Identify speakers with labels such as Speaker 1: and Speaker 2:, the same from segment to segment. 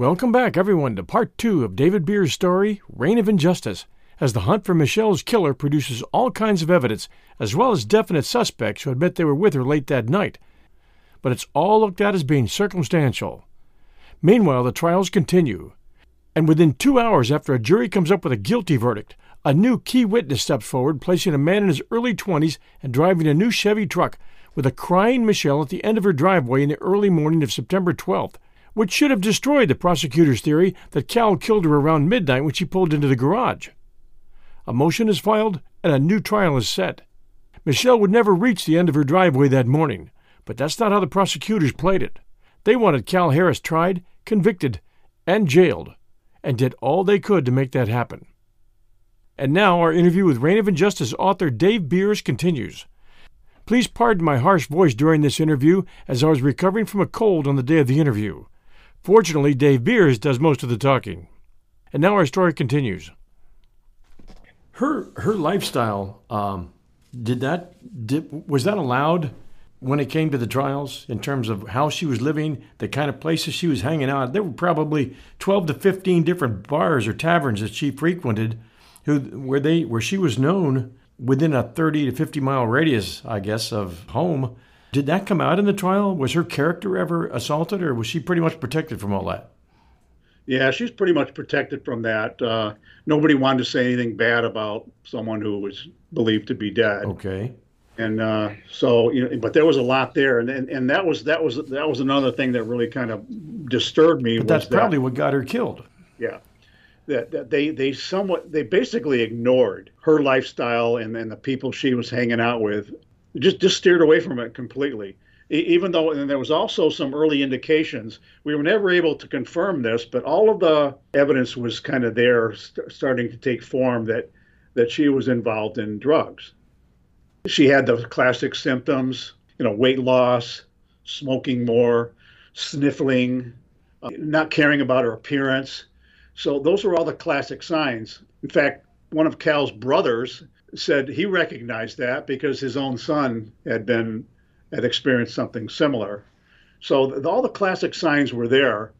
Speaker 1: Welcome back, everyone, to part two of David Beers' story, Reign of Injustice, as the hunt for Michelle's killer produces all kinds of evidence, as well as definite suspects who admit they were with her late that night. But it's all looked at as being circumstantial. Meanwhile, the trials continue. And within two hours after a jury comes up with a guilty verdict, a new key witness steps forward, placing a man in his early 20s and driving a new Chevy truck with a crying Michelle at the end of her driveway in the early morning of September 12th which should have destroyed the prosecutor's theory that Cal killed her around midnight when she pulled into the garage. A motion is filed and a new trial is set. Michelle would never reach the end of her driveway that morning, but that's not how the prosecutors played it. They wanted Cal Harris tried, convicted, and jailed, and did all they could to make that happen. And now our interview with Reign of Injustice author Dave Beers continues. Please pardon my harsh voice during this interview as I was recovering from a cold on the day of the interview. Fortunately, Dave Beers does most of the talking. And now our story continues. Her her lifestyle um, did that did, was that allowed when it came to the trials in terms of how she was living, the kind of places she was hanging out. There were probably twelve to fifteen different bars or taverns that she frequented, who where they where she was known within a thirty to fifty mile radius, I guess, of home did that come out in the trial? Was her character ever assaulted, or was she pretty much protected from all that?
Speaker 2: Yeah, she's pretty much protected from that. Uh, nobody wanted to say anything bad about someone who was believed to be dead.
Speaker 1: Okay.
Speaker 2: And uh, so, you know, but there was a lot there, and, and and that was that was that was another thing that really kind of disturbed me.
Speaker 1: But that's probably what got her killed.
Speaker 2: Yeah, that, that they they somewhat they basically ignored her lifestyle and and the people she was hanging out with just just steered away from it completely. Even though, and there was also some early indications. We were never able to confirm this, but all of the evidence was kind of there, st- starting to take form that that she was involved in drugs. She had the classic symptoms, you know, weight loss, smoking more, sniffling, uh, not caring about her appearance. So those were all the classic signs. In fact, one of Cal's brothers said he recognized that because his own son had been had experienced something similar. So all the classic signs were there,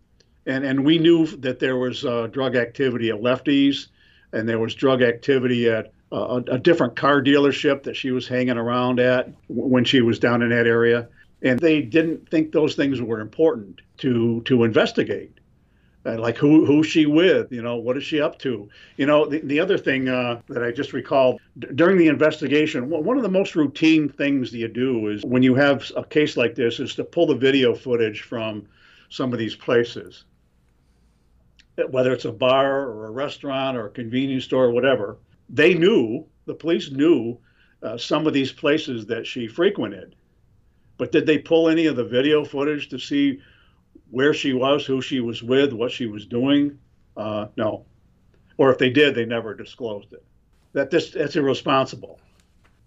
Speaker 2: and and we knew that there was uh, drug activity at Lefty's, and there was drug activity at uh, a, a different car dealership that she was hanging around at when she was down in that area, and they didn't think those things were important to to investigate like who who's she with? You know what is she up to? You know the, the other thing uh, that i just recalled d- during the investigation one of the most routine things that you do is when you have a case like this is to pull the video footage from some of these places. Whether it's a bar or a restaurant or a convenience store or whatever they knew the police knew uh, some of these places that she frequented. But did they pull any of the video footage to see where she was, who she was with, what she was doing. Uh, no, or if they did, they never disclosed it. That this that's irresponsible.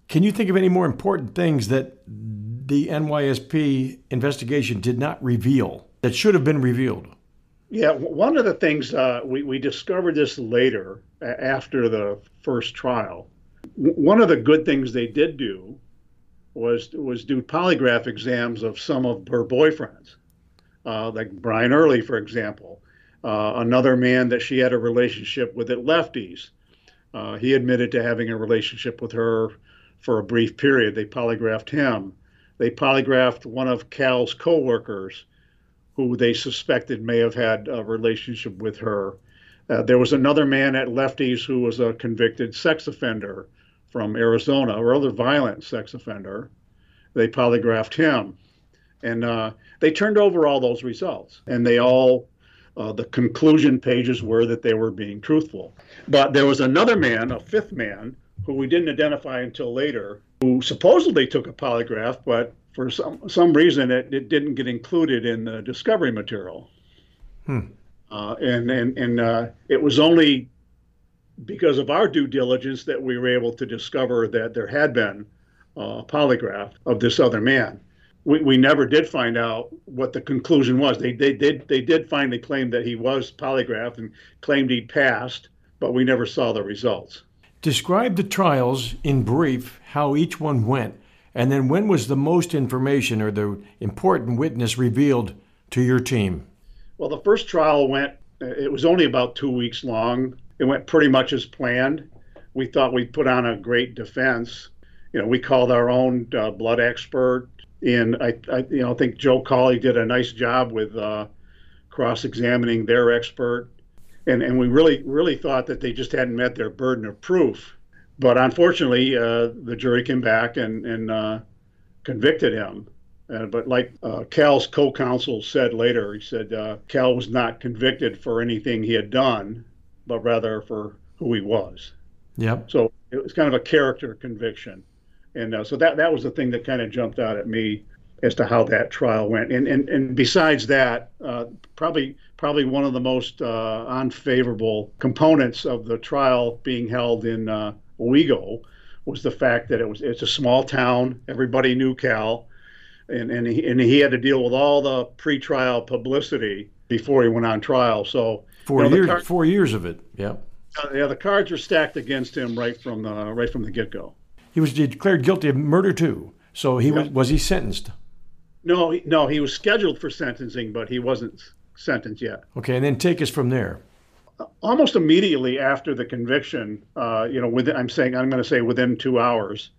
Speaker 1: Can you think of any more important things that the NYSP investigation did not reveal that should have been revealed?
Speaker 2: Yeah, one of the things uh, we, we discovered this later after the first trial. One of the good things they did do was was do polygraph exams of some of her boyfriends, uh, like Brian Early, for example. Uh, another man that she had a relationship with at Lefty's. Uh, he admitted to having a relationship with her for a brief period. They polygraphed him. They polygraphed one of Cal's coworkers who they suspected may have had a relationship with her. Uh, there was another man at Lefty's who was a convicted sex offender from Arizona, or other violent sex offender. They polygraphed him. And uh, they turned over all those results, and they all, uh, the conclusion pages were that they were being truthful. But there was another man, a fifth man, who we didn't identify until later, who supposedly took a polygraph, but for some some reason it, it didn't get included in the discovery material. Hmm. Uh, and and and uh, it was only because of our due diligence that we were able to discover that there had been a polygraph of this other man. We, we never did find out what the conclusion was. They, they did they did finally claim that he was polygraphed and claimed he passed, but we never saw the results.
Speaker 1: Describe the trials in brief, how each one went, and then when was the most information or the important witness revealed to your team?
Speaker 2: Well, the first trial went, it was only about two weeks long. It went pretty much as planned. We thought we'd put on a great defense. You know, we called our own uh, blood expert, and I, I, you know, think Joe Cawley did a nice job with uh, cross-examining their expert, and and we really really thought that they just hadn't met their burden of proof but unfortunately, uh, the jury came back and, and uh, convicted him. Uh, but like uh, Cal's co-counsel said later, he said uh, Cal was not convicted for anything he had done, but rather for who he was.
Speaker 1: Yep.
Speaker 2: So it was kind of a character conviction, and uh, so that that was the thing that kind of jumped out at me as to how that trial went. And and, and besides that, probably probably one of the most unfavorable components of the trial being held in Owego was the fact that it was it's a small town. Everybody knew Cal, and and he, and he had to deal with all the pretrial publicity before he went on trial. So
Speaker 1: four you know, years, card, four years of it. Yeah.
Speaker 2: Uh, yeah, the cards were stacked against him right from the right from the get go.
Speaker 1: He was declared guilty of murder too. So he yep. was was he sentenced?
Speaker 2: No, no, he was scheduled for sentencing, but he wasn't sentenced yet.
Speaker 1: Okay, and then take us from there
Speaker 2: almost immediately after the conviction, uh, you know, within, I'm saying I'm going to say within two hours,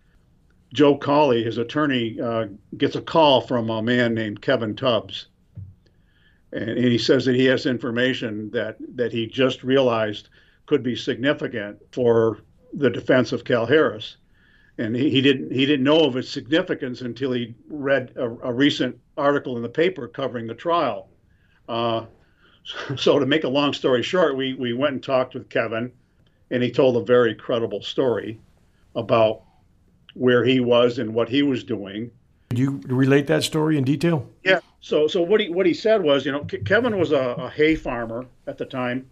Speaker 2: Joe Cawley, his attorney, uh, gets a call from a man named Kevin Tubbs, and, and, he says that he has information that that he just realized could be significant for the defense of Cal Harris, and he, he didn't he didn't know of its significance until he read a, a recent article in the paper covering the trial. Uh, so to make a long story short, we, we went and talked with Kevin, and he told a very credible story about where he was and what he was doing.
Speaker 1: Could you relate that story in detail?
Speaker 2: Yeah. So so what he what he said was, you know, Kevin was a, a hay farmer at the time,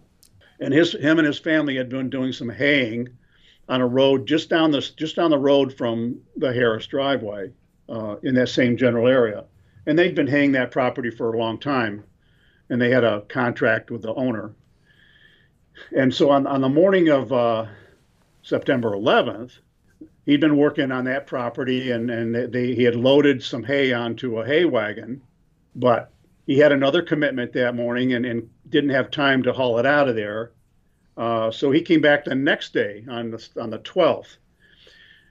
Speaker 2: and his him and his family had been doing some haying on a road just down the just down the road from the Harris driveway uh, in that same general area, and they'd been haying that property for a long time and they had a contract with the owner. And so on, on the morning of uh, September 11th, he'd been working on that property and, and they, he had loaded some hay onto a hay wagon, but he had another commitment that morning and, and didn't have time to haul it out of there. Uh, so he came back the next day on the, on the 12th.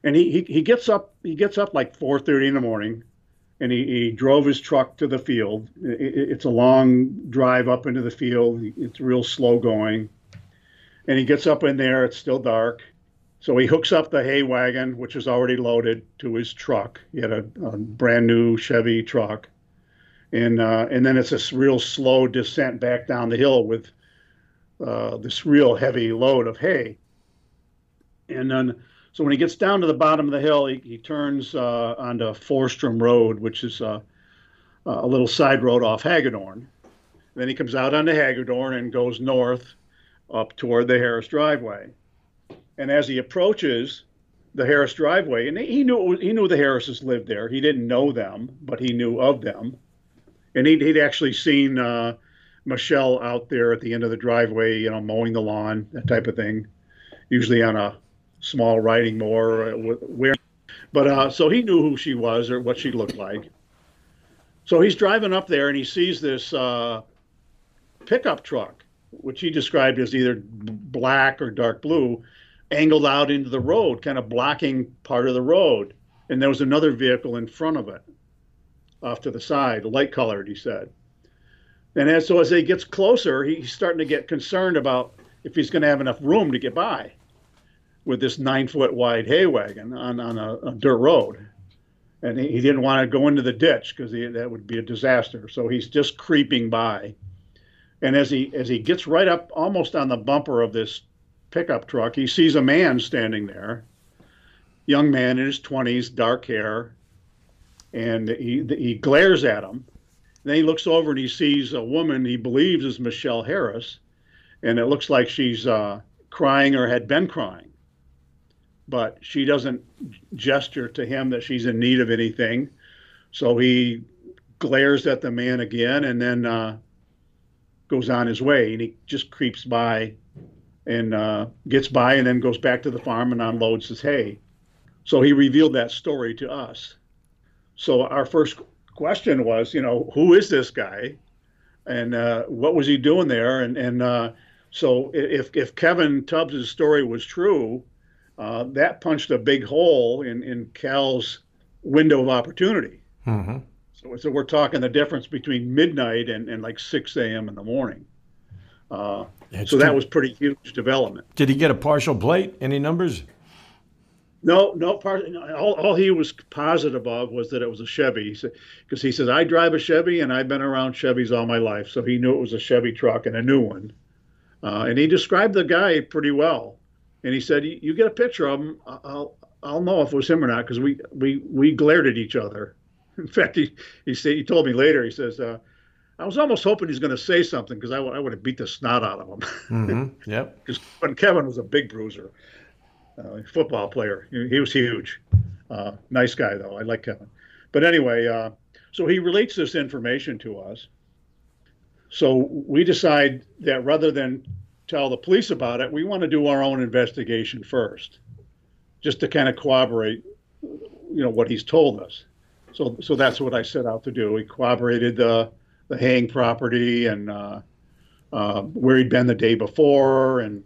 Speaker 2: And he, he, he gets up he gets up like 4:30 in the morning and he, he drove his truck to the field. It, it's a long drive up into the field. It's real slow going. And he gets up in there, it's still dark. So he hooks up the hay wagon, which is already loaded, to his truck. He had a, a brand new Chevy truck. And, uh, and then it's this real slow descent back down the hill with uh, this real heavy load of hay. And then so when he gets down to the bottom of the hill, he, he turns uh, onto Forstrom Road, which is uh, a little side road off Hagadorn. Then he comes out onto Hagadorn and goes north up toward the Harris driveway. And as he approaches the Harris driveway, and he knew he knew the Harrises lived there. He didn't know them, but he knew of them, and he'd, he'd actually seen uh, Michelle out there at the end of the driveway, you know, mowing the lawn, that type of thing, usually on a small riding mower. Where, but uh, so he knew who she was or what she looked like. So he's driving up there and he sees this uh, pickup truck, which he described as either black or dark blue, angled out into the road, kind of blocking part of the road. And there was another vehicle in front of it, off to the side, light colored, he said. And as, so as he gets closer, he's starting to get concerned about if he's going to have enough room to get by with this nine foot wide hay wagon on, on a, a dirt road. And he, he, didn't want to go into the ditch because that would be a disaster. So he's just creeping by. And as he as he gets right up almost on the bumper of this pickup truck, he sees a man standing there, young man in his 20s, dark hair, and he he glares at him. Then he looks over and he sees a woman he believes is Michelle Harris, and it looks like she's uh, crying or had been crying. But she doesn't gesture to him that she's in need of anything. So he glares at the man again and then uh, goes on his way. And he just creeps by and uh, gets by and then goes back to the farm and unloads his hay. So he revealed that story to us. So our first question was, you know, who is this guy, and uh, what was he doing there? And and uh, so if if Kevin Tubbs' story was true, uh, that punched a big hole in in Cal's window of opportunity. Mm-hmm. So, so we're talking the difference between midnight and, and like 6 a.m. in the morning. Uh, so that was pretty huge development.
Speaker 1: Did he get a partial plate? Any numbers?
Speaker 2: No, no part. All, all he was positive of was that it was a Chevy. He said because he says I drive a Chevy and I've been around Chevys all my life, so he knew it was a Chevy truck and a new one. Uh, and he described the guy pretty well. And he said, "You get a picture of him, I'll I'll know if it was him or not because we we we glared at each other. In fact, he he said he told me later. He says." Uh, I was almost hoping he's going to say something because I, w- I would have beat the snot out of him.
Speaker 1: mm-hmm. Yep.
Speaker 2: Because when Kevin was a big bruiser, uh, football player. He, was huge. Uh, nice guy, though. I like Kevin. But anyway, uh, so he relates this information to us. So we decide that rather than tell the police about it, we want to do our own investigation first, just to kind of corroborate, you know, what he's told us. So, so that's what I set out to do. We corroborated the the haying property and uh, uh, where he'd been the day before, and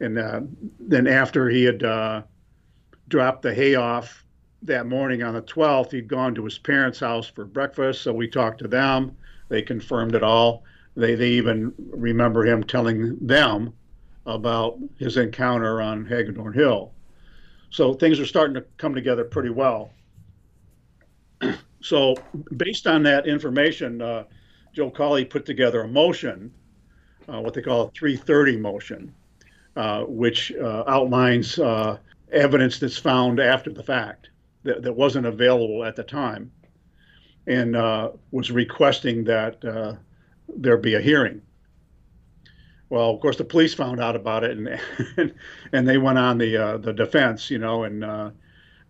Speaker 2: and uh, then after he had uh, dropped the hay off that morning on the 12th, he'd gone to his parents' house for breakfast. So we talked to them. They confirmed it all. They, they even remember him telling them about his encounter on Hagadorn Hill. So things are starting to come together pretty well. so, based on that information, uh, Joe Cawley put together a motion, uh, what they call a 330 motion, which uh, outlines uh, evidence that's found after the fact that, that wasn't available at the time, and was requesting that there be a hearing. Well, of course, the police found out about it, and and, they went on the uh, the defense, you know, and uh,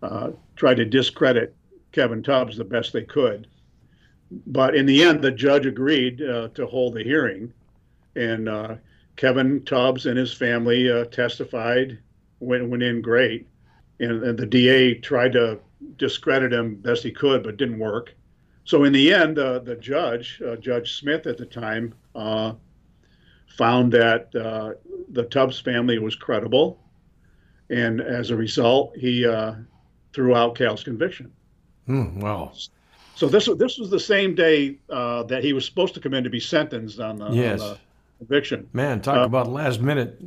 Speaker 2: uh, tried to discredit Kevin Tubbs the best they could. But in the end, the judge agreed to hold the hearing, and Kevin Tubbs and his family uh, testified, went, went in great. And, and, the DA tried to discredit him best he could, but didn't work. So in the end, uh, the judge, uh, Judge Smith at the time, uh, found that uh, the Tubbs family was credible. And as a result, he uh, threw out Cal's conviction.
Speaker 1: Hmm, wow.
Speaker 2: So this this was the same day that he was supposed to come in to be sentenced on the,
Speaker 1: yes.
Speaker 2: on the conviction.
Speaker 1: Man, talk uh, about last minute,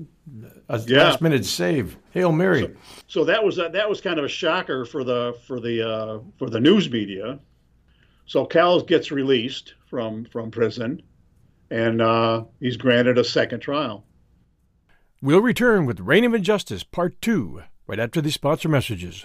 Speaker 1: a yeah. last minute save. Hail Mary.
Speaker 2: So, so that was uh, that was kind of a shocker for the for the uh, for the news media. So Cal gets released from from prison, and uh, he's granted a second trial.
Speaker 1: We'll return with Reign of Injustice Part Two right after these sponsor messages.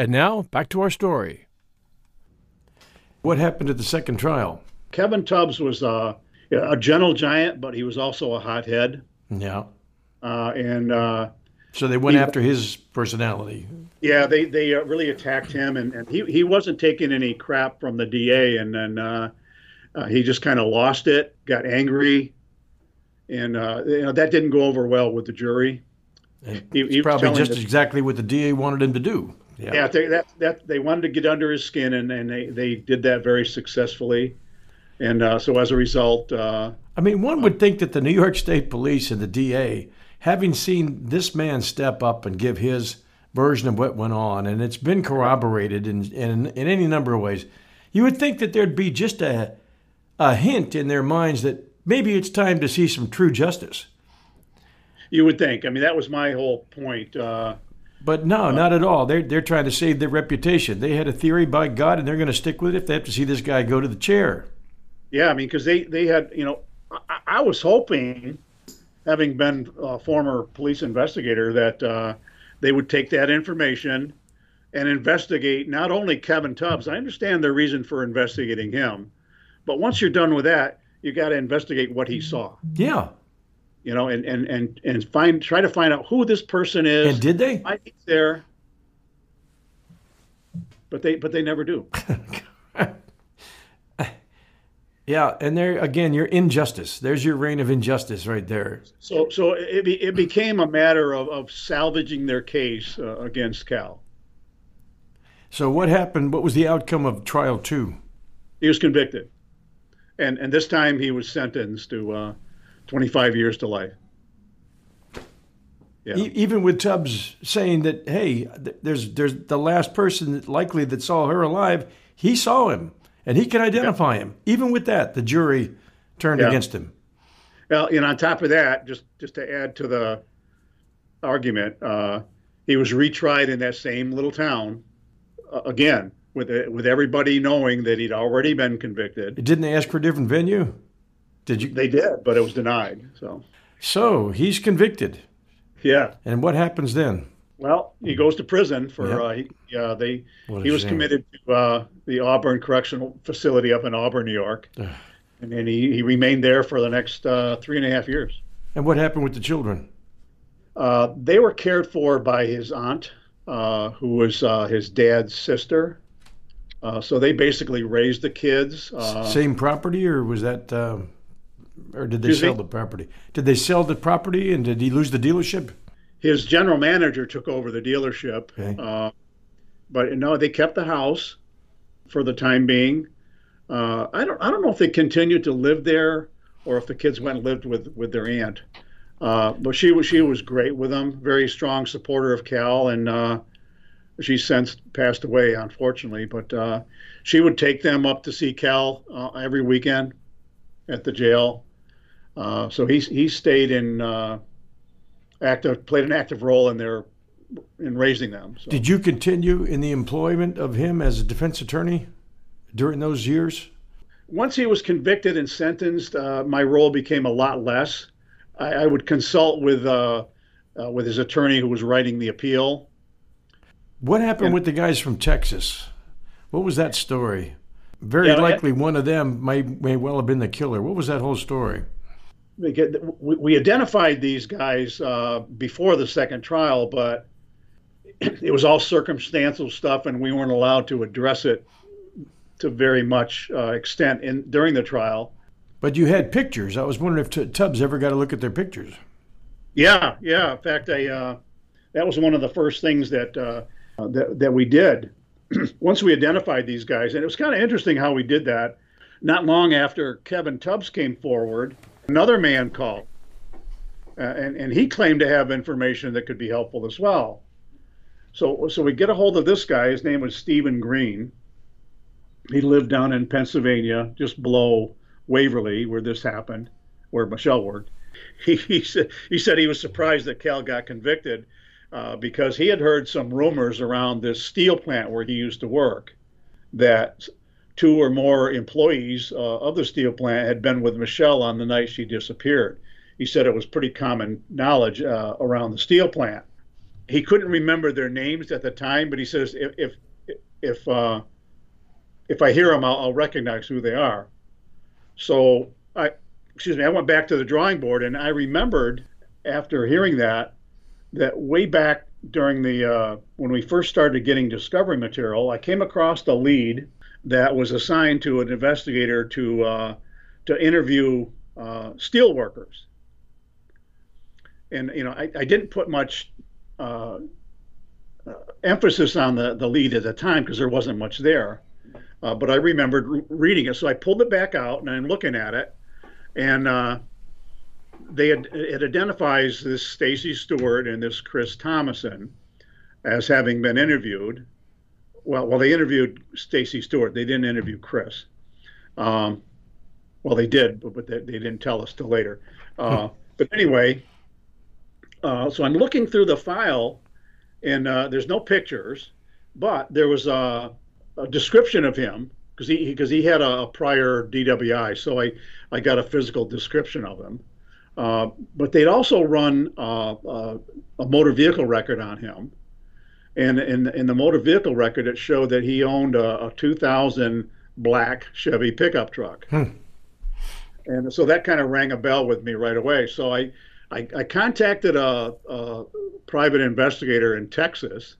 Speaker 1: And now, back to our story. What happened at the second trial?
Speaker 2: Kevin Tubbs was uh, a gentle giant, but he was also a hothead.
Speaker 1: Yeah.
Speaker 2: Uh, and uh,
Speaker 1: So they went
Speaker 2: He-
Speaker 1: after his personality.
Speaker 2: yeah, they they uh, really attacked him, and, and he he wasn't taking any crap from the DA, and then uh, uh, he just kind of lost it, got angry, and uh, you know that didn't go over well with the jury. He-
Speaker 1: it's
Speaker 2: he
Speaker 1: probably just
Speaker 2: the-
Speaker 1: exactly what the DA wanted him to do.
Speaker 2: Yeah, they, that that they wanted to get under his skin, and, and they they did that very successfully, and uh, so as a result, uh,
Speaker 1: I mean, one would think that the New York State Police and the DA, having seen this man step up and give his version of what went on, and it's been corroborated in, in, in any number of ways, you would think that there'd be just a, a hint in their minds that maybe it's time to see some true justice.
Speaker 2: you would think. I mean, that was my whole point. Uh,
Speaker 1: But no, not at all. They're, they're trying to save their reputation. They had a theory by God, and they're going to stick with it if they have to see this guy go to the chair.
Speaker 2: Yeah, I mean, because they they had, you know, I, I was hoping, having been a former police investigator, that uh, they would take that information and investigate not only Kevin Tubbs. I understand their reason for investigating him, but once you're done with that, you got to investigate what he saw.
Speaker 1: Yeah.
Speaker 2: You know, and and and and find try to find out who this person is.
Speaker 1: And did they?
Speaker 2: why he's there. But they but they never do.
Speaker 1: Yeah, and there again, your injustice. There's your reign of injustice right there.
Speaker 2: So, so it, be, it became a matter of, of salvaging their case uh, against Cal.
Speaker 1: So what happened? What was the outcome of trial two?
Speaker 2: He was convicted, and and this time he was sentenced to uh, 25 years to life. Yeah.
Speaker 1: E- even with Tubbs saying that, hey, th- there's there's the last person that likely that saw her alive. He saw him, and he can identify him. Even with that, the jury turned
Speaker 2: Yeah.
Speaker 1: against him.
Speaker 2: Well, and on top of that, just just to add to the argument, uh, he was retried in that same little town uh, again, with with everybody knowing that he'd already been convicted.
Speaker 1: Didn't they ask for a different venue? Did you?
Speaker 2: They did, but it was denied. So,
Speaker 1: So he's convicted,
Speaker 2: yeah.
Speaker 1: and what happens then?
Speaker 2: Well, he goes to prison for
Speaker 1: Yep.
Speaker 2: uh, he, uh, they. He was
Speaker 1: shame.
Speaker 2: committed to uh, the Auburn Correctional Facility up in Auburn, New York, and then he, he remained there for the next uh, three and a half years.
Speaker 1: And what happened with the children?
Speaker 2: Uh, they were cared for by his aunt, uh, who was uh, his dad's sister. Uh, so they basically raised the kids. Uh,
Speaker 1: Same property, or was that, um, or did they
Speaker 2: Excuse
Speaker 1: sell
Speaker 2: me?
Speaker 1: the property? Did they sell the property, and did he lose the dealership?
Speaker 2: his general manager took over the dealership,
Speaker 1: Okay.
Speaker 2: uh, but no, they kept the house for the time being. Uh, I don't I don't know if they continued to live there or if the kids went and lived with with their aunt. Uh, but she was she was great with them, very strong supporter of Cal, and uh, she's since passed away, unfortunately. But uh, she would take them up to see Cal uh, every weekend at the jail. Uh, so he he stayed in uh, active played an active role in their in raising them. So.
Speaker 1: Did you continue in the employment of him as a defense attorney during those years?
Speaker 2: once he was convicted and sentenced, uh, my role became a lot less. I, I would consult with uh, uh, with his attorney who was writing the appeal.
Speaker 1: What happened
Speaker 2: And-
Speaker 1: with the guys from Texas? What was that story? Very
Speaker 2: Yeah, I-
Speaker 1: likely one of them may may well have been the killer. What was that whole story?
Speaker 2: We, identified these guys uh, before the second trial, but it was all circumstantial stuff, and we weren't allowed to address it to very much uh, extent in during the trial.
Speaker 1: But you had pictures. I was wondering if T- Tubbs ever got to look at their pictures.
Speaker 2: Yeah, yeah. In fact, I uh, that was one of the first things that uh, that, that we did once we identified these guys, and it was kind of interesting how we did that. Not long after Kevin Tubbs came forward, another man called, uh, and and he claimed to have information that could be helpful as well. So so we get a hold of this guy. His name was Stephen Green. He lived down in Pennsylvania, just below Waverly, where this happened, where Michelle worked he, he said he said he was surprised that Cal got convicted uh, because he had heard some rumors around this steel plant where he used to work that two or more employees uh, of the steel plant had been with Michelle on the night she disappeared. He said it was pretty common knowledge uh, around the steel plant. He couldn't remember their names at the time, but he says if if if uh, if I hear them, I'll, I'll recognize who they are. So I, excuse me, I went back to the drawing board and I remembered after hearing that that way back during the uh, when we first started getting discovery material, I came across the lead that was assigned to an investigator to uh, to interview uh, steel workers. And you know, I, I didn't put much uh, uh, emphasis on the, the lead at the time because there wasn't much there. Uh, but I remembered re- reading it, so I pulled it back out and I'm looking at it, and uh, they had, it identifies this Stacy Stewart and this Chris Thomason as having been interviewed. Well, well, they interviewed Stacy Stewart. They didn't interview Chris. Um, well, they did, but, but they, they, didn't tell us till later. Uh, hmm. But anyway, uh, so I'm looking through the file, and uh, there's no pictures, but there was a, a description of him because he because he, he, had a, prior DWI, so I I got a physical description of him. Uh, but they'd also run uh, uh, a motor vehicle record on him. And in, in the motor vehicle record, it showed that he owned a, a 2000 black Chevy pickup truck. Hmm. And so that kind of rang a bell with me right away. So I, I, I contacted a, a, private investigator in Texas,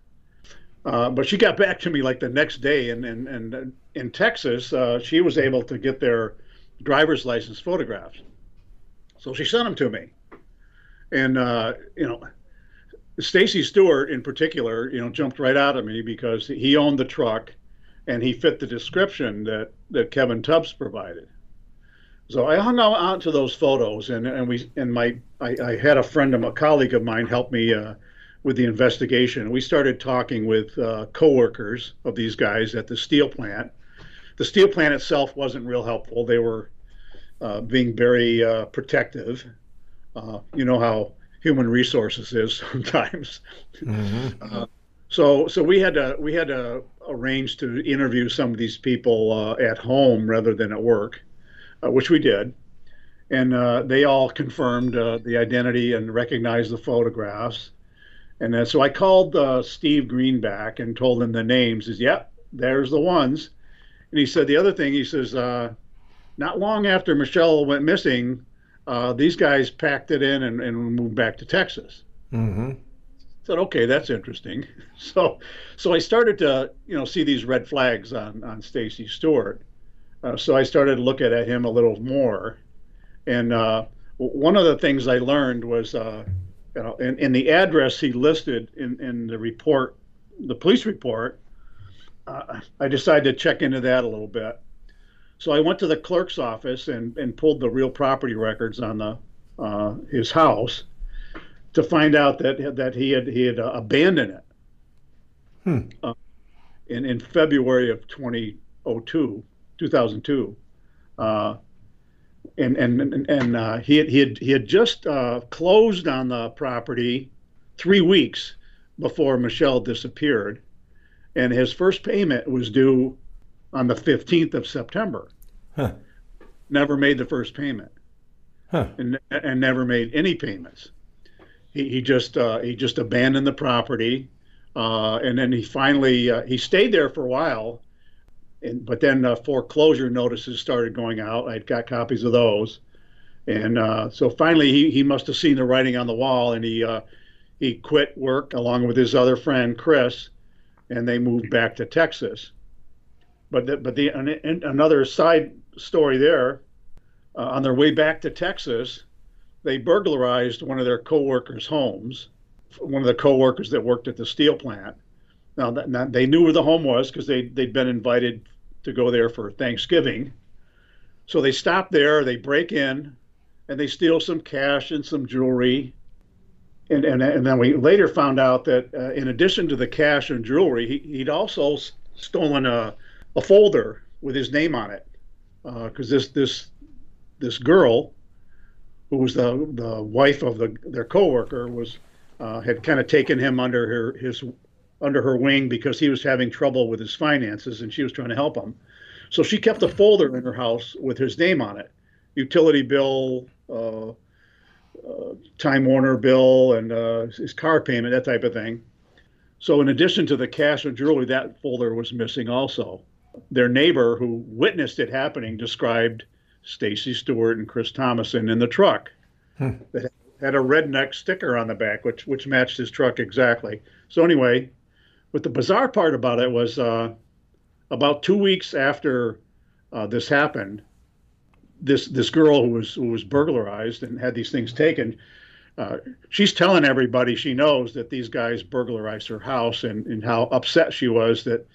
Speaker 2: uh, but she got back to me like the next day. And, and, and in Texas, uh, she was able to get their driver's license photographs. So she sent them to me, and uh, you know, Stacy Stewart in particular, you know, jumped right out at me because he owned the truck, and he fit the description that that Kevin Tubbs provided. So I hung on to those photos, and and we and my I, I had a friend of a colleague of mine help me uh, with the investigation. We started talking with uh, coworkers of these guys at the steel plant. The steel plant itself wasn't real helpful. They were uh, being very uh, protective. Uh, you know how human resources is sometimes. Mm-hmm. Uh, so so we had to we had to arrange to interview some of these people uh, at home rather than at work, which we did. And they all confirmed the identity and recognized the photographs. And then, so I called Steve Green back and told him the names. Is yep, there's the ones. And he said the other thing. He says, uh, not long after Michelle went missing, uh, these guys packed it in and, and moved back to Texas. Mm-hmm. Said, okay, that's interesting. So, so I started to, you know, see these red flags on on Stacy Stewart. Uh, so I started looking at him a little more, and uh, one of the things I learned was, uh, you know, in, in, the address he listed in in the report, the police report. Uh, I decided to check into that a little bit so I went to the clerk's office and, and pulled the real property records on the uh, his house to find out that that he had he had uh, abandoned it hmm. uh, in in February of 2002, 2002. Uh, and and and uh, he had, he had he had just uh, closed on the property three weeks before Michelle disappeared, and his first payment was due on the 15th of September. Huh. Never made the first payment. Huh. And, and never made any payments. He, he just uh, he just abandoned the property, uh, and then he finally uh, he stayed there for a while, and but then uh, foreclosure notices started going out. I got copies of those, and uh, so finally he, he must have seen the writing on the wall, and he uh, he quit work along with his other friend Chris, and they moved back to Texas. But the, but the another side story there, uh, on their way back to Texas, they burglarized one of their coworkers' homes. One of the coworkers that worked at the steel plant. Now, that, they knew where the home was because they they'd been invited to go there for Thanksgiving. So they stop there, they break in, and they steal some cash and some jewelry. And, and, and then we later found out that uh, in addition to the cash and jewelry, he, he'd also stolen a, a folder with his name on it because uh, this this this girl who was the the wife of the their coworker was uh, had kind of taken him under her his under her wing because he was having trouble with his finances and she was trying to help him. So she kept a folder in her house with his name on it, utility bill, uh, uh, Time Warner bill, and uh, his car payment, that type of thing. So in addition to the cash and jewelry, that folder was missing also. Their neighbor who witnessed it happening described Stacy Stewart and Chris Thomason in the truck hmm. that had a redneck sticker on the back, which which matched his truck exactly. So anyway, but the bizarre part about it was uh, about two weeks after uh, this happened, this this girl who was who was burglarized and had these things taken. Uh, she's telling everybody she knows that these guys burglarized her house and, and how upset she was that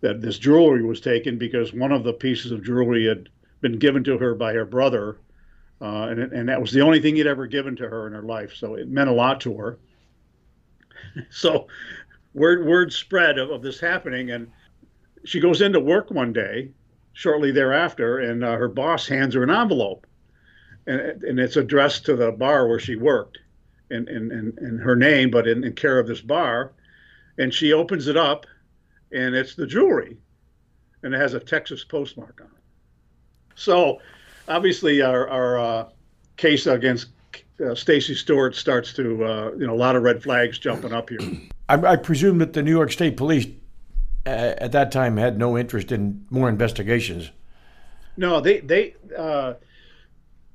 Speaker 2: that this jewelry was taken because one of the pieces of jewelry had been given to her by her brother, uh, and and that was the only thing he'd ever given to her in her life. So it meant a lot to her. so word word spread of, of this happening, and she goes into work one day shortly thereafter, and uh, her boss hands her an envelope, and, and it's addressed to the bar where she worked, in, in, in, in her name, but in, in care of this bar. And she opens it up, and it's the jewelry, and it has a Texas postmark on it. So, obviously, our, our uh, case against uh, Stacy Stewart starts to, uh, you know, a lot of red flags jumping up here.
Speaker 1: I, I presume that the New York State Police uh, at that time had no interest in more investigations.
Speaker 2: No, they they uh,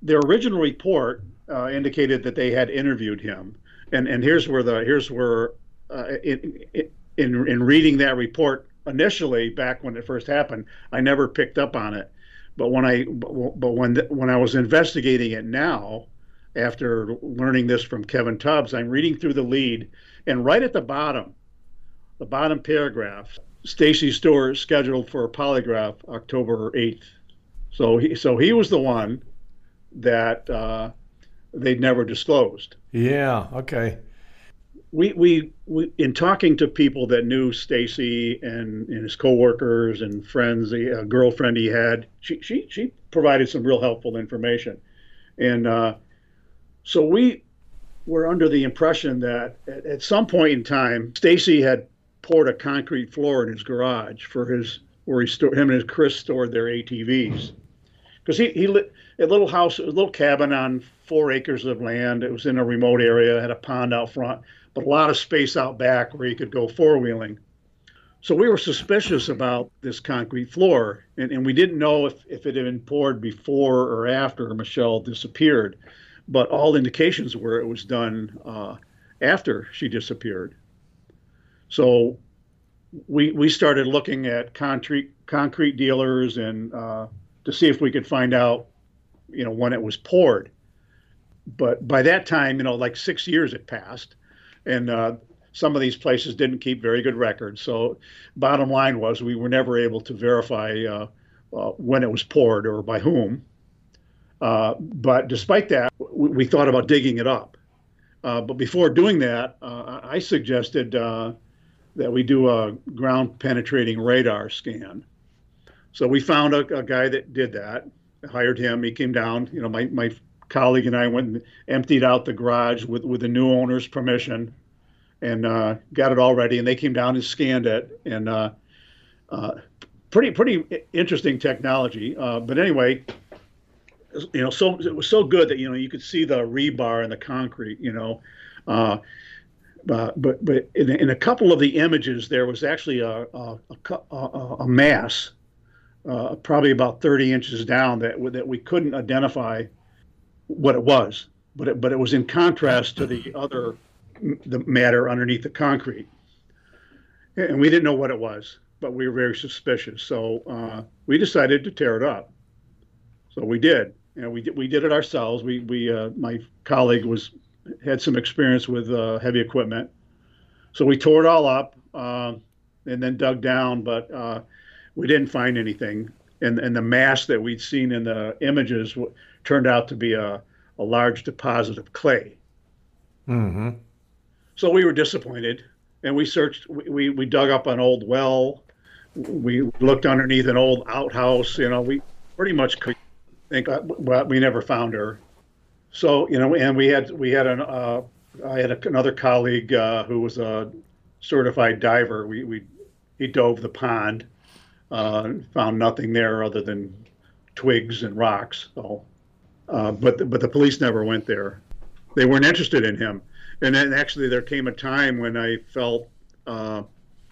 Speaker 2: their original report uh, indicated that they had interviewed him, and and here's where the here's where uh, in, in in reading that report initially back when it first happened, I never picked up on it, but when I but when when I was investigating it now, after learning this from Kevin Tubbs, I'm reading through the lead, and right at the bottom, the bottom paragraph Stacy Stewart scheduled for a polygraph October 8th. So he, so he was the one that uh, they'd never disclosed.
Speaker 1: Yeah. Okay.
Speaker 2: We, we, we in talking to people that knew Stacy and, and his coworkers and friends, a girlfriend he had, she, she, she provided some real helpful information. And uh, so we were under the impression that at, at some point in time, Stacy had poured a concrete floor in his garage for his where he stored him and his Chris stored their ATVs. Because he he lit a little house, a little cabin on four acres of land. It was in a remote area, had a pond out front, but a lot of space out back where you could go four wheeling. So we were suspicious about this concrete floor, and, and we didn't know if, if it had been poured before or after Michelle disappeared. But all indications were it was done uh, after she disappeared. So we we started looking at concrete concrete dealers and uh, to see if we could find out, you know, when it was poured. But by that time, you know, like six years had passed, and uh, some of these places didn't keep very good records. So, bottom line was we were never able to verify uh, uh when it was poured or by whom. Uh, but despite that, we, we, thought about digging it up. Uh, but before doing that, I suggested that we do a ground penetrating radar scan. So we found a, a, guy that did that, hired him. He came down. You know, my, my colleague and I went and emptied out the garage with, with the new owner's permission and uh, got it all ready. And they came down and scanned it. And uh, uh, pretty pretty interesting technology. Uh, but anyway, you know, so it was so good that you know you could see the rebar and the concrete. You know. Uh, uh, but but in, in, a couple of the images, there was actually a, a, a, a mass, probably about 30 inches down, that that we couldn't identify what it was. But it, but it was in contrast to the other the matter underneath the concrete, and we didn't know what it was, but we were very suspicious. So uh, we decided to tear it up. So we did. Know, we did, we did it ourselves. We we uh, my colleague was had some experience with uh, heavy equipment. So we tore it all up uh, and then dug down, but uh, we didn't find anything. And, and the mass that we'd seen in the images turned out to be a, a large deposit of clay.
Speaker 1: Mm-hmm.
Speaker 2: So we were disappointed, and we searched. We, we, dug up an old well. We looked underneath an old outhouse. You know, we pretty much could think. Well, uh, we never found her. So you know, and we had we had an uh, I had a, another colleague uh, who was a certified diver. We we he dove the pond, Uh, found nothing there other than twigs and rocks. So, uh, but the, but the police never went there. They weren't interested in him. And then actually, there came a time when I felt uh,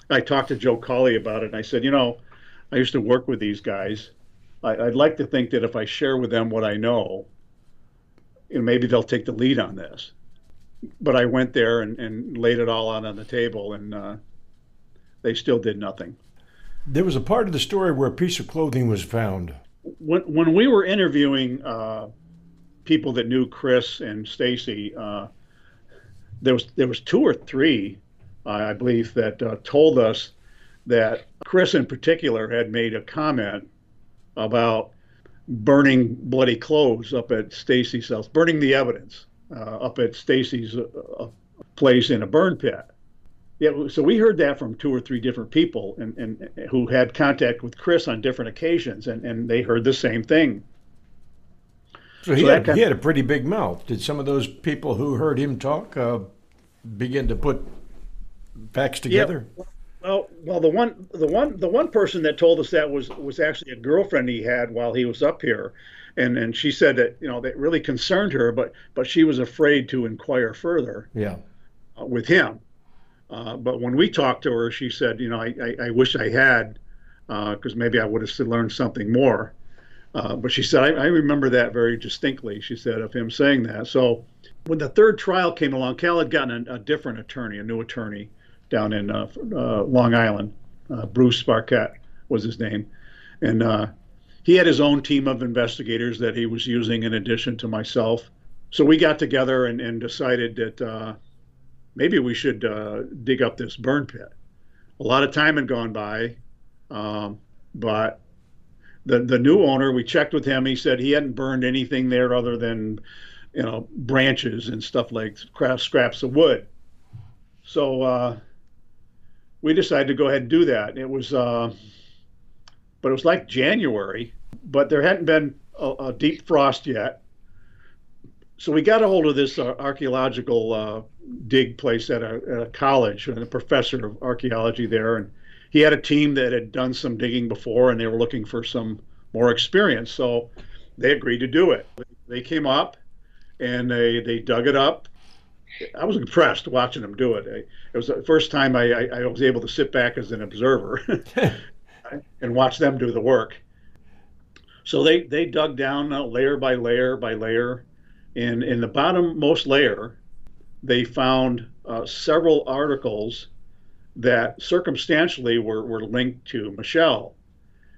Speaker 2: I talked to Joe Colley about it, and I said, you know, I used to work with these guys. I, would like to think that if I share with them what I know, you know, maybe they'll take the lead on this. But I went there and, and laid it all out on the table, and uh, they still did nothing.
Speaker 1: There was a part of the story where a piece of clothing was found.
Speaker 2: When when we were interviewing uh, people that knew Chris and Stacy, uh, there was there was two or three, I believe, that uh, told us that Chris in particular had made a comment about burning bloody clothes up at Stacy's house, burning the evidence uh, up at Stacy's uh, uh, place in a burn pit. Yeah, so we heard that from two or three different people and, and who had contact with Chris on different occasions, and, and they heard the same thing.
Speaker 1: So he, so had, he had a pretty big mouth. Did some of those people who heard him talk uh, begin to put facts together?
Speaker 2: Yeah. Well, well, the one, the one, the one person that told us that was was actually a girlfriend he had while he was up here, and and she said that you know that really concerned her, but but she was afraid to inquire further.
Speaker 1: Yeah.
Speaker 2: Uh, with him, uh, but when we talked to her, she said, you know, I I, I wish I had, because uh, maybe I would have learned something more. Uh, but she said, I, I remember that very distinctly. She said of him saying that. So when the third trial came along, Cal had gotten a, a different attorney, a new attorney down in uh, uh, Long Island. Uh, Bruce Barket was his name, and uh, he had his own team of investigators that he was using in addition to myself. So we got together and, and decided that maybe we should dig up this burn pit. A lot of time had gone by, um, but the the new owner, we checked with him. He said he hadn't burned anything there other than you know branches and stuff like scraps of wood. So uh, we decided to go ahead and do that. It was, uh, but it was like January, but there hadn't been a, a deep frost yet. So we got a hold of this uh, archaeological uh, dig place at a, at a college, and a professor of archaeology there, and he had a team that had done some digging before, and they were looking for some more experience. So they agreed to do it. They came up and they they dug it up I was impressed watching them do it. I, it was the first time I, I, I, was able to sit back as an observer and watch them do the work. So they, they dug down uh, layer by layer by layer. And in the bottommost layer, they found uh, several articles that circumstantially were, were linked to Michelle.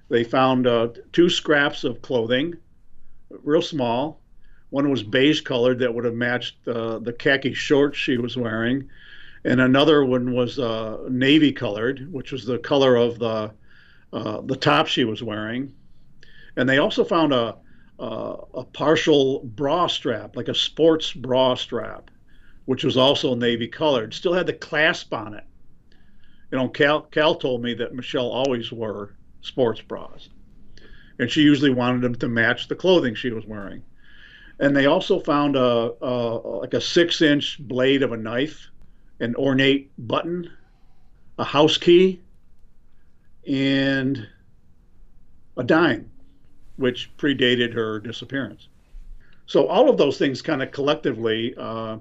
Speaker 2: They found uh, two scraps of clothing, real small, one was beige colored that would have matched uh, the khaki shorts she was wearing, and another one was uh, navy colored, which was the color of the uh, the top she was wearing. And they also found a a partial bra strap, like a sports bra strap, which was also navy colored. Still had the clasp on it. You know, Cal Cal told me that Michelle always wore sports bras, and she usually wanted them to match the clothing she was wearing and they also found a, a like a six inch blade of a knife, an ornate button, a house key, and a dime, which predated her disappearance. So all of those things kind of collectively, uh,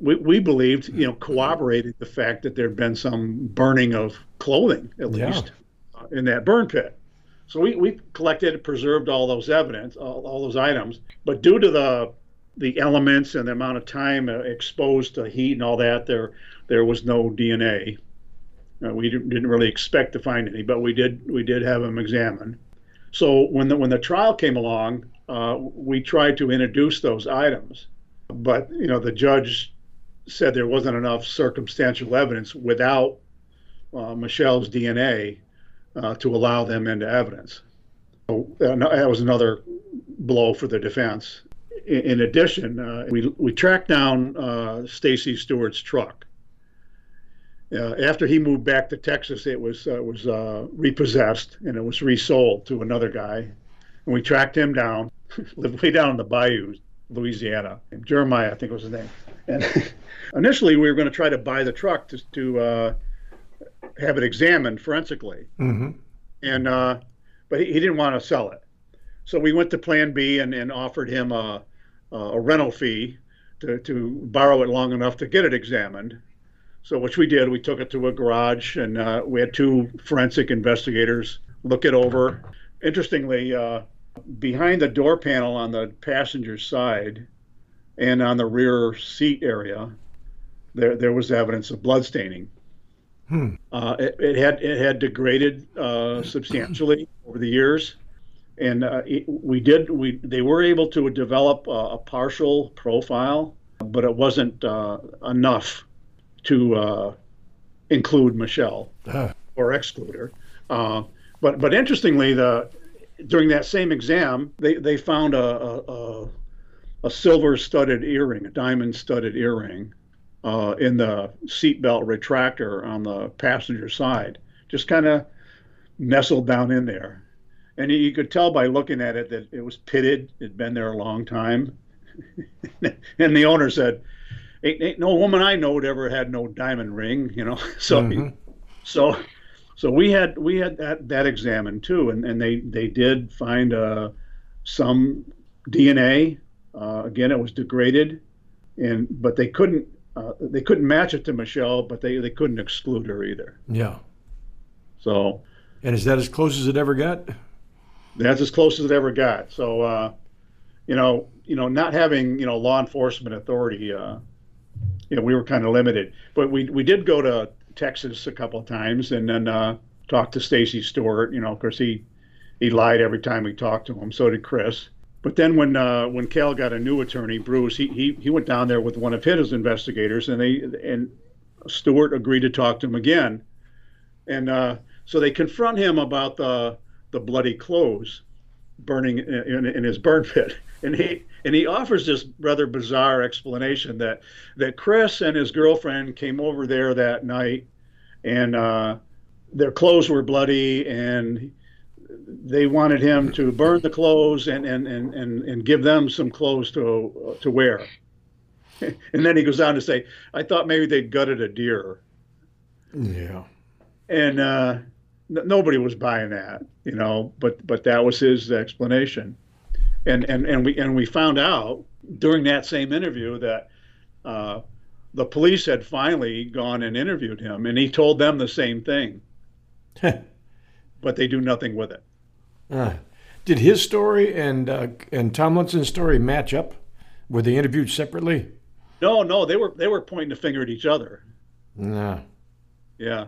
Speaker 2: we, we believed, you know, corroborated the fact that there had been some burning of clothing, at least, yeah. uh, in that burn pit. So we, we collected and preserved all those evidence, all, all those items. But due to the the elements and the amount of time uh, exposed to heat and all that, there there was no DNA. Uh, we didn't really expect to find any, but we did we did have them examined. So when the when the trial came along, uh, we tried to introduce those items, but you know the judge said there wasn't enough circumstantial evidence without uh, Michelle's DNA uh, to allow them into evidence. So, uh, that was another blow for the defense. In, addition, uh, we, we tracked down uh, Stacy Stewart's truck. Uh, after he moved back to Texas, it was was repossessed and it was resold to another guy. And we tracked him down, lived way down in the bayou, Louisiana. Jeremiah, I think was his name. And initially, we were going to try to buy the truck to, to have it examined forensically.
Speaker 1: Mm-hmm.
Speaker 2: and uh, but he, he didn't want to sell it. So we went to Plan B and, and offered him a, a rental fee to, to borrow it long enough to get it examined. So which we did. We took it to a garage and uh, we had two forensic investigators look it over. Interestingly, uh, behind the door panel on the passenger side and on the rear seat area, there there was evidence of blood staining. Hmm. Uh, it, it, had it had degraded uh, substantially over the years, and uh, it, we did we they were able to develop a, a partial profile, but it wasn't uh, enough to uh, include Michelle or exclude her. Uh, but but interestingly, the during that same exam, they, they found a, a, a silver studded earring, a diamond studded earring uh, in the seatbelt retractor on the passenger side, just kind of nestled down in there. And you could tell by looking at it that it was pitted, it'd been there a long time. and the owner said, ain't, ain't, no woman I know ever had no diamond ring, you know. So, mm-hmm. so, so we had we had that that examined too, and, and they they did find uh, some DNA. Uh, again, it was degraded, and but they couldn't uh, they couldn't match it to Michelle, but they, they couldn't exclude her either.
Speaker 1: Yeah.
Speaker 2: So.
Speaker 1: And is that as close as it ever got?
Speaker 2: That's as close as it ever got. So, uh, you know, you know, not having you know law enforcement authority, uh, you know, we were kind of limited. But we we did go to Texas a couple of times, and then uh, talked to Stacy Stewart. You know, of course he he lied every time we talked to him. So did Chris. But then when uh, when Cal got a new attorney, Bruce, he, he he went down there with one of his investigators, and they and Stewart agreed to talk to him again, and uh, so they confront him about the the bloody clothes burning in, in his burn pit, and he and he offers this rather bizarre explanation that that Chris and his girlfriend came over there that night, and uh, their clothes were bloody, and they wanted him to burn the clothes and, and, and, and, and give them some clothes to, to wear. And then he goes on to say, I thought maybe they'd gutted a deer.
Speaker 1: Yeah.
Speaker 2: And uh, n- nobody was buying that, you know, but, but that was his explanation. And, and, and, we, and we found out during that same interview that uh, the police had finally gone and interviewed him, and he told them the same thing. but they do nothing with it.
Speaker 1: Uh, did his story and uh, and Tomlinson's story match up? Were they interviewed separately?
Speaker 2: No, no, they were they were pointing the finger at each other.
Speaker 1: No.
Speaker 2: Yeah.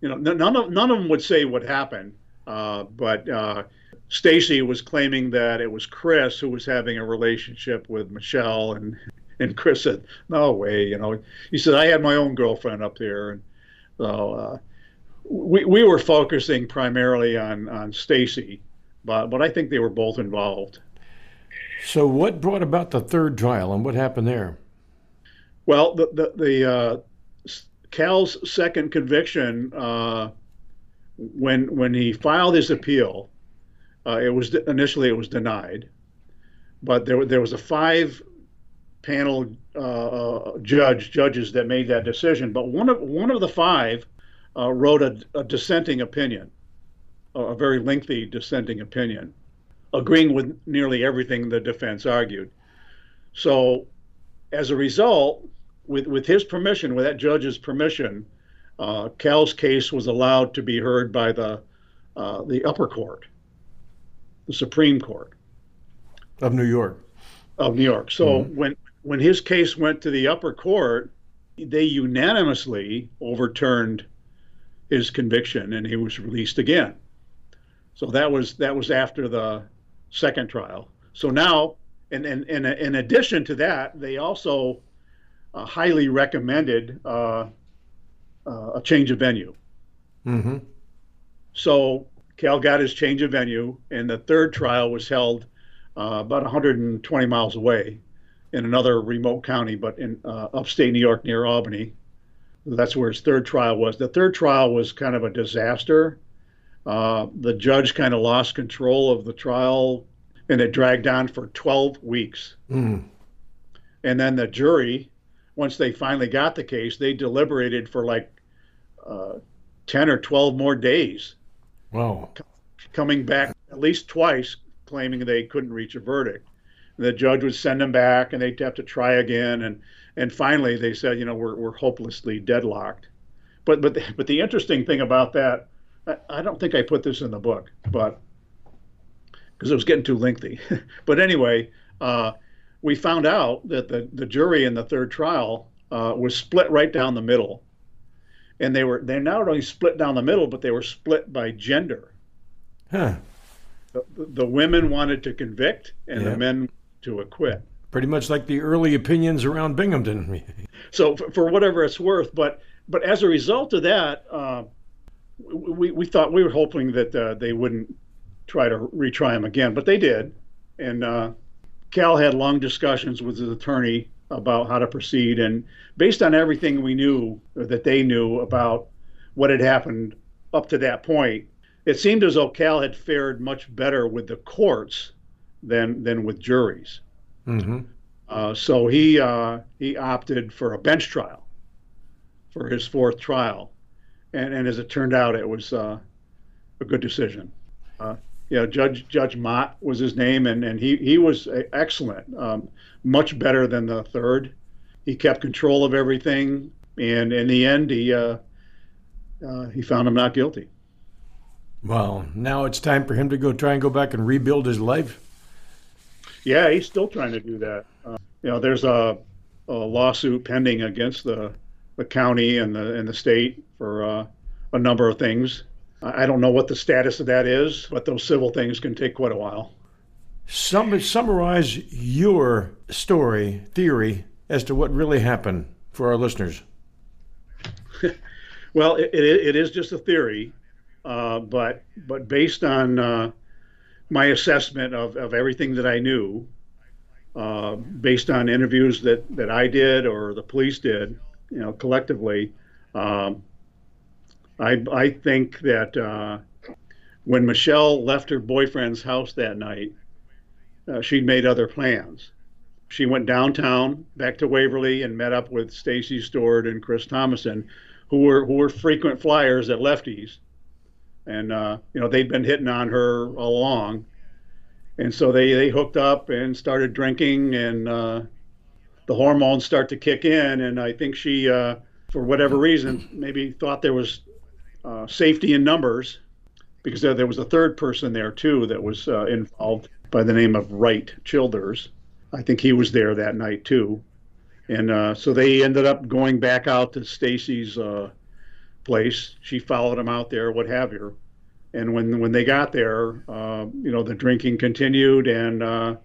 Speaker 2: You know, none of none of them would say what happened, uh, but uh, Stacy was claiming that it was Chris who was having a relationship with Michelle, and and Chris said, "No way," you know. He said, "I had my own girlfriend up there," and so uh, we, we were focusing primarily on, on Stacy, but, but I think they were both involved.
Speaker 1: So, what brought about the third trial and what happened there?
Speaker 2: Well, the, the, the uh, Cal's second conviction, uh, when, when he filed his appeal, uh, it was initially it was denied, but there, there was a five panel uh, uh, judge judges that made that decision. But one of one of the five uh, wrote a, a, dissenting opinion, a very lengthy dissenting opinion, agreeing with nearly everything the defense argued. So, as a result, with, with his permission, with that judge's permission, uh, Cal's case was allowed to be heard by the uh, the upper court, the Supreme Court
Speaker 1: of New York.
Speaker 2: Of New York. So mm-hmm. when when his case went to the upper court, they unanimously overturned his conviction and he was released again. So that was that was after the second trial. So now, and, and, and in addition to that, they also uh, highly recommended uh, uh, a change of venue.
Speaker 1: Mm-hmm.
Speaker 2: So Cal got his change of venue, and the third trial was held uh, about 120 miles away in another remote county, but in uh, upstate New York near Albany. That's where his third trial was. The third trial was kind of a disaster. Uh, the judge kind of lost control of the trial and it dragged on for 12 weeks.
Speaker 1: Mm.
Speaker 2: And then the jury, once they finally got the case, they deliberated for like uh, 10 or 12 more days.
Speaker 1: Wow.
Speaker 2: Coming back at least twice, claiming they couldn't reach a verdict. The judge would send them back, and they'd have to try again. And and finally, they said, you know, we're we're hopelessly deadlocked. But but the, but the interesting thing about that, I, I don't think I put this in the book, but because it was getting too lengthy. but anyway, uh, we found out that the, the jury in the third trial uh, was split right down the middle. And they were they not only split down the middle, but they were split by gender.
Speaker 1: Huh.
Speaker 2: The, the women wanted to convict, and
Speaker 1: Yeah.
Speaker 2: the men to acquit.
Speaker 1: Pretty much like the early opinions around Binghamton.
Speaker 2: So for, whatever it's worth, but but as a result of that, uh, we we thought we were hoping that uh, they wouldn't try to retry him again, but they did, and uh, Cal had long discussions with his attorney about how to proceed, and based on everything we knew that they knew about what had happened up to that point, it seemed as though Cal had fared much better with the courts than than with juries.
Speaker 1: Hmm
Speaker 2: Uh, so he uh, he opted for a bench trial for his fourth trial, and and as it turned out, it was uh, a good decision. Uh, yeah, Judge Judge Mott was his name, and, and he he was excellent, um, much better than the third. He kept control of everything, and in the end, he uh, uh, he found him not guilty.
Speaker 1: Well, now it's time for him to go try and go back and rebuild his life.
Speaker 2: Yeah, he's still trying to do that. Uh, you know, there's a, a lawsuit pending against the, the county and the and the state for uh, a number of things. I don't know what the status of that is, but those civil things can take quite a while.
Speaker 1: Sum- summarize your story, theory, as to what really happened for our listeners.
Speaker 2: Well, it, it, it is just a theory, uh, but but based on uh, my assessment of, of everything that I knew, uh, based on interviews that, that I did or the police did, you know, collectively, um, I I think that uh, when Michelle left her boyfriend's house that night, uh, she'd made other plans. She went downtown back to Waverly and met up with Stacy Stewart and Chris Thomason, who were who were frequent flyers at Lefty's, and uh, you know they'd been hitting on her along, and so they they hooked up and started drinking, and uh, the hormones start to kick in, and I think she, uh, for whatever reason, maybe thought there was uh, safety in numbers, because there, there was a third person there too that was uh, involved by the name of Wright Childers. I think he was there that night too. And uh, so they ended up going back out to Stacy's place. She followed him out there, what have you. And when when they got there, uh, you know, the drinking continued, and uh,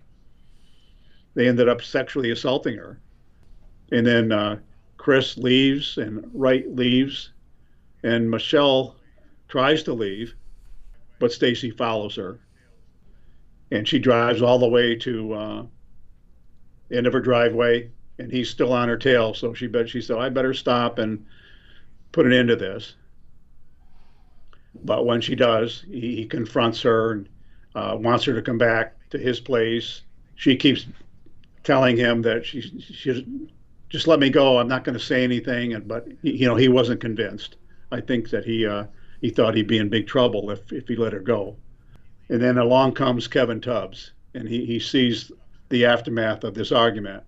Speaker 2: they ended up sexually assaulting her. And then uh, Chris leaves, and Wright leaves, and Michelle tries to leave, but Stacy follows her, and she drives all the way to uh, end of her driveway, and he's still on her tail. So she bet she said, "I better stop and put an end to this." But when she does, he, he confronts her and uh, wants her to come back to his place. She keeps telling him that she, she just let me go. I'm not going to say anything. And but you know he wasn't convinced. I think that he uh, he thought he'd be in big trouble if if he let her go. And then along comes Kevin Tubbs, and he, he sees the aftermath of this argument.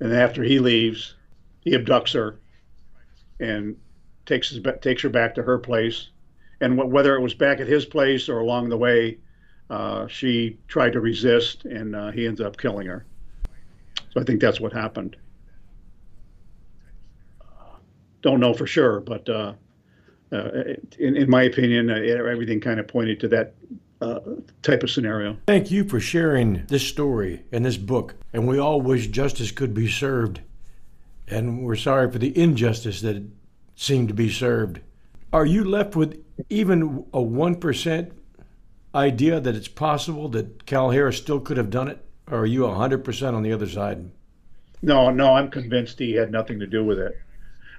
Speaker 2: And after he leaves, he abducts her and takes his, takes her back to her place. And wh- whether it was back at his place or along the way, uh, she tried to resist, and uh, he ends up killing her. So I think that's what happened. Don't know for sure, but uh, uh, in, in my opinion, uh, everything kind of pointed to that uh, type of scenario.
Speaker 1: Thank you for sharing this story and this book. And we all wish justice could be served. And we're sorry for the injustice that seemed to be served. Are you left with even a 1% idea that it's possible that Cal Harris still could have done it? Or are you 100% on the other side?
Speaker 2: No, no, I'm convinced he had nothing to do with it.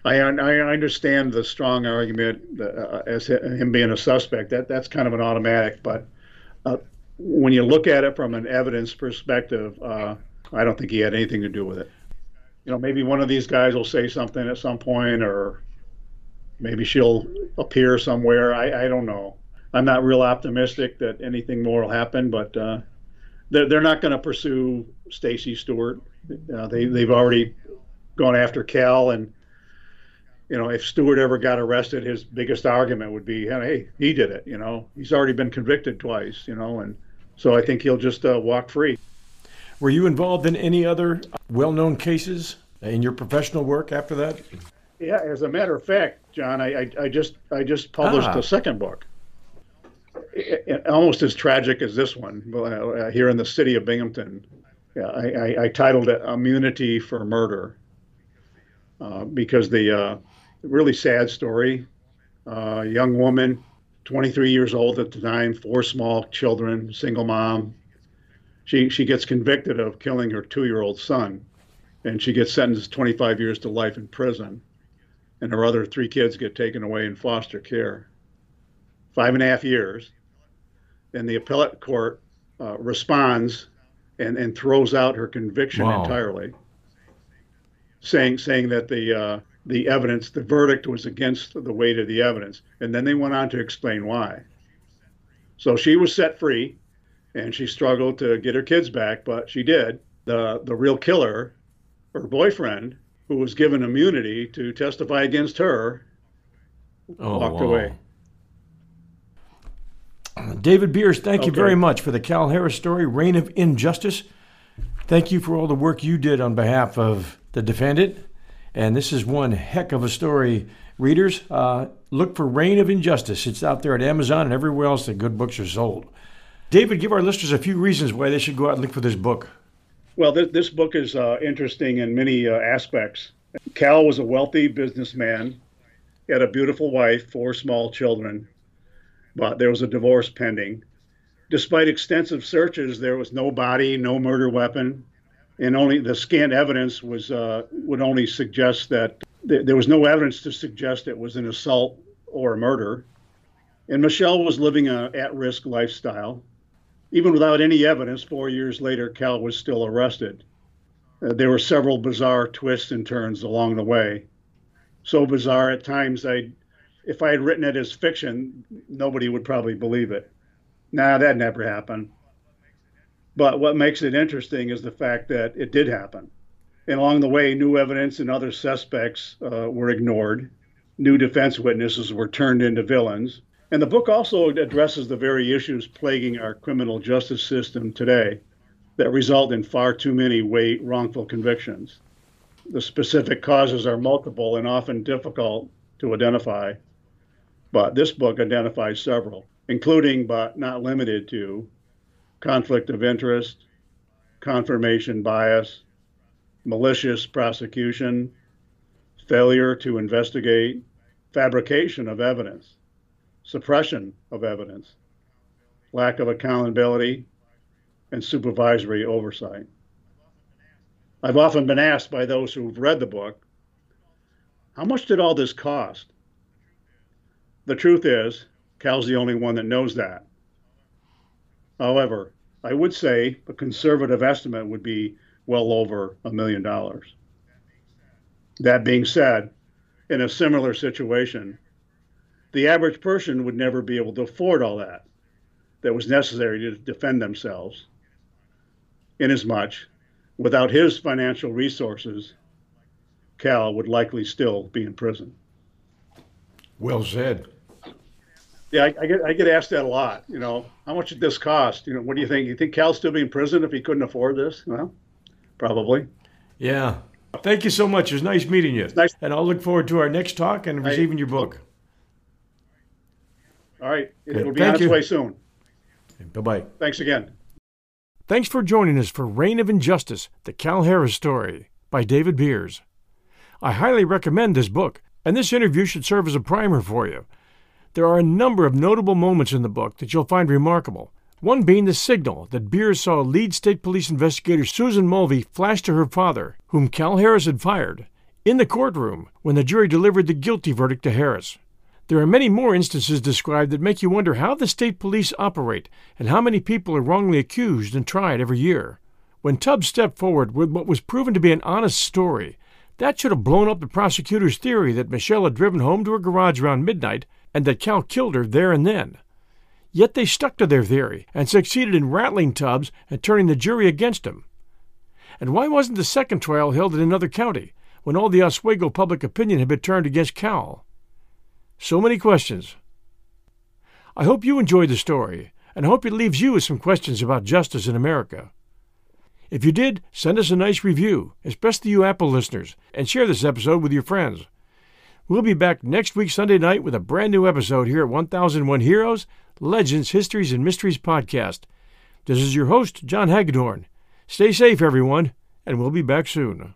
Speaker 2: I, I understand the strong argument uh, as him being a suspect. That that's kind of an automatic, but uh, when you look at it from an evidence perspective, uh, I don't think he had anything to do with it. You know, maybe one of these guys will say something at some point, or maybe she'll appear somewhere. I, I don't know. I'm not real optimistic that anything more will happen, but uh, they're, they're not going to pursue Stacy Stewart. Uh, they they've already gone after Cal, and you know if Stewart ever got arrested, his biggest argument would be, hey, he did it. You know, he's already been convicted twice. You know, and so I think he'll just uh, walk free.
Speaker 1: Were you involved in any other well-known cases in your professional work after that?
Speaker 2: Yeah, as a matter of fact, John, I, I, I just I just published
Speaker 1: Ah.
Speaker 2: a second book, It- it- almost as tragic as this one, uh, here in the city of Binghamton. Yeah, I, I, I titled it "Immunity for Murder," uh, because the uh, really sad story. Uh, young woman, 23 years old at the time, four small children, single mom. She she gets convicted of killing her two-year-old son, and she gets sentenced 25 years to life in prison and her other three kids get taken away in foster care. Five and a half years. And the appellate court uh, responds and, and throws out her conviction
Speaker 1: Wow.
Speaker 2: entirely, saying saying that the uh, the evidence, the verdict was against the weight of the evidence, and then they went on to explain why. So she was set free, and she struggled to get her kids back, but she did. The the real killer, her boyfriend, who was given immunity to testify against her,
Speaker 1: Oh,
Speaker 2: walked
Speaker 1: wow.
Speaker 2: away.
Speaker 1: David Beers, thank you very much for the Cal Harris story, Reign of Injustice. Thank you for all the work you did on behalf of the defendant. And this is one heck of a story. Readers, uh, look for Reign of Injustice. It's out there at Amazon and everywhere else that good books are sold. David, give our listeners a few reasons why they should go out and look for this book.
Speaker 2: Well, th- this book is uh, interesting in many uh, aspects. Cal was a wealthy businessman. He had a beautiful wife, four small children, but there was a divorce pending. Despite extensive searches, there was no body, no murder weapon, and only the scant evidence was uh, would only suggest that th- there was no evidence to suggest it was an assault or a murder. And Michelle was living a at-risk lifestyle. Even without any evidence, four years later, Cal was still arrested. Uh, there were several bizarre twists and turns along the way. So bizarre at times, I, if I had written it as fiction, nobody would probably believe it. Nah, that never happened. But what makes it interesting is the fact that it did happen. And along the way, new evidence and other suspects uh, were ignored. New defense witnesses were turned into villains. And the book also addresses the very issues plaguing our criminal justice system today that result in far too many wrongful convictions. The specific causes are multiple and often difficult to identify, but this book identifies several, including but not limited to conflict of interest, confirmation bias, malicious prosecution, failure to investigate, fabrication of evidence, suppression of evidence, lack of accountability, and supervisory oversight. I've often been asked by those who've read the book, how much did all this cost? The truth is, Cal's the only one that knows that. However, I would say a conservative estimate would be well over a million dollars. That being said, in a similar situation, the average person would never be able to afford all that that was necessary to defend themselves. Inasmuch, without his financial resources, Cal would likely still be in prison.
Speaker 1: Well said.
Speaker 2: Yeah, I, I get I get asked that a lot. You know, how much did this cost? You know, what do you think? You think Cal's still be in prison if he couldn't afford this? Well, probably.
Speaker 1: Yeah. Thank you so much. It was nice meeting you.
Speaker 2: nice.
Speaker 1: And I'll look forward to our next talk and receiving your book.
Speaker 2: All right, it,
Speaker 1: Good.
Speaker 2: will be
Speaker 1: Thank
Speaker 2: on its
Speaker 1: you.
Speaker 2: way soon.
Speaker 1: Bye bye.
Speaker 2: Thanks again.
Speaker 1: Thanks for joining us for Reign of Injustice, the Cal Harris story by David Beers. I highly recommend this book, and this interview should serve as a primer for you. There are a number of notable moments in the book that you'll find remarkable. One being the signal that Beers saw lead state police investigator Susan Mulvey flash to her father, whom Cal Harris had fired, in the courtroom when the jury delivered the guilty verdict to Harris. There are many more instances described that make you wonder how the state police operate and how many people are wrongly accused and tried every year. When Tubbs stepped forward with what was proven to be an honest story, that should have blown up the prosecutor's theory that Michelle had driven home to her garage around midnight and that Cal killed her there and then. Yet they stuck to their theory and succeeded in rattling Tubbs and turning the jury against him. And why wasn't the second trial held in another county when all the Owego public opinion had been turned against Cal? So many questions. I hope you enjoyed the story, and hope it leaves you with some questions about justice in America. If you did, send us a nice review, especially you Apple listeners, and share this episode with your friends. We'll be back next week, Sunday night, with a brand new episode here at 1001 Heroes, Legends, Histories, and Mysteries podcast. This is your host, John Hagadorn. Stay safe, everyone, and we'll be back soon.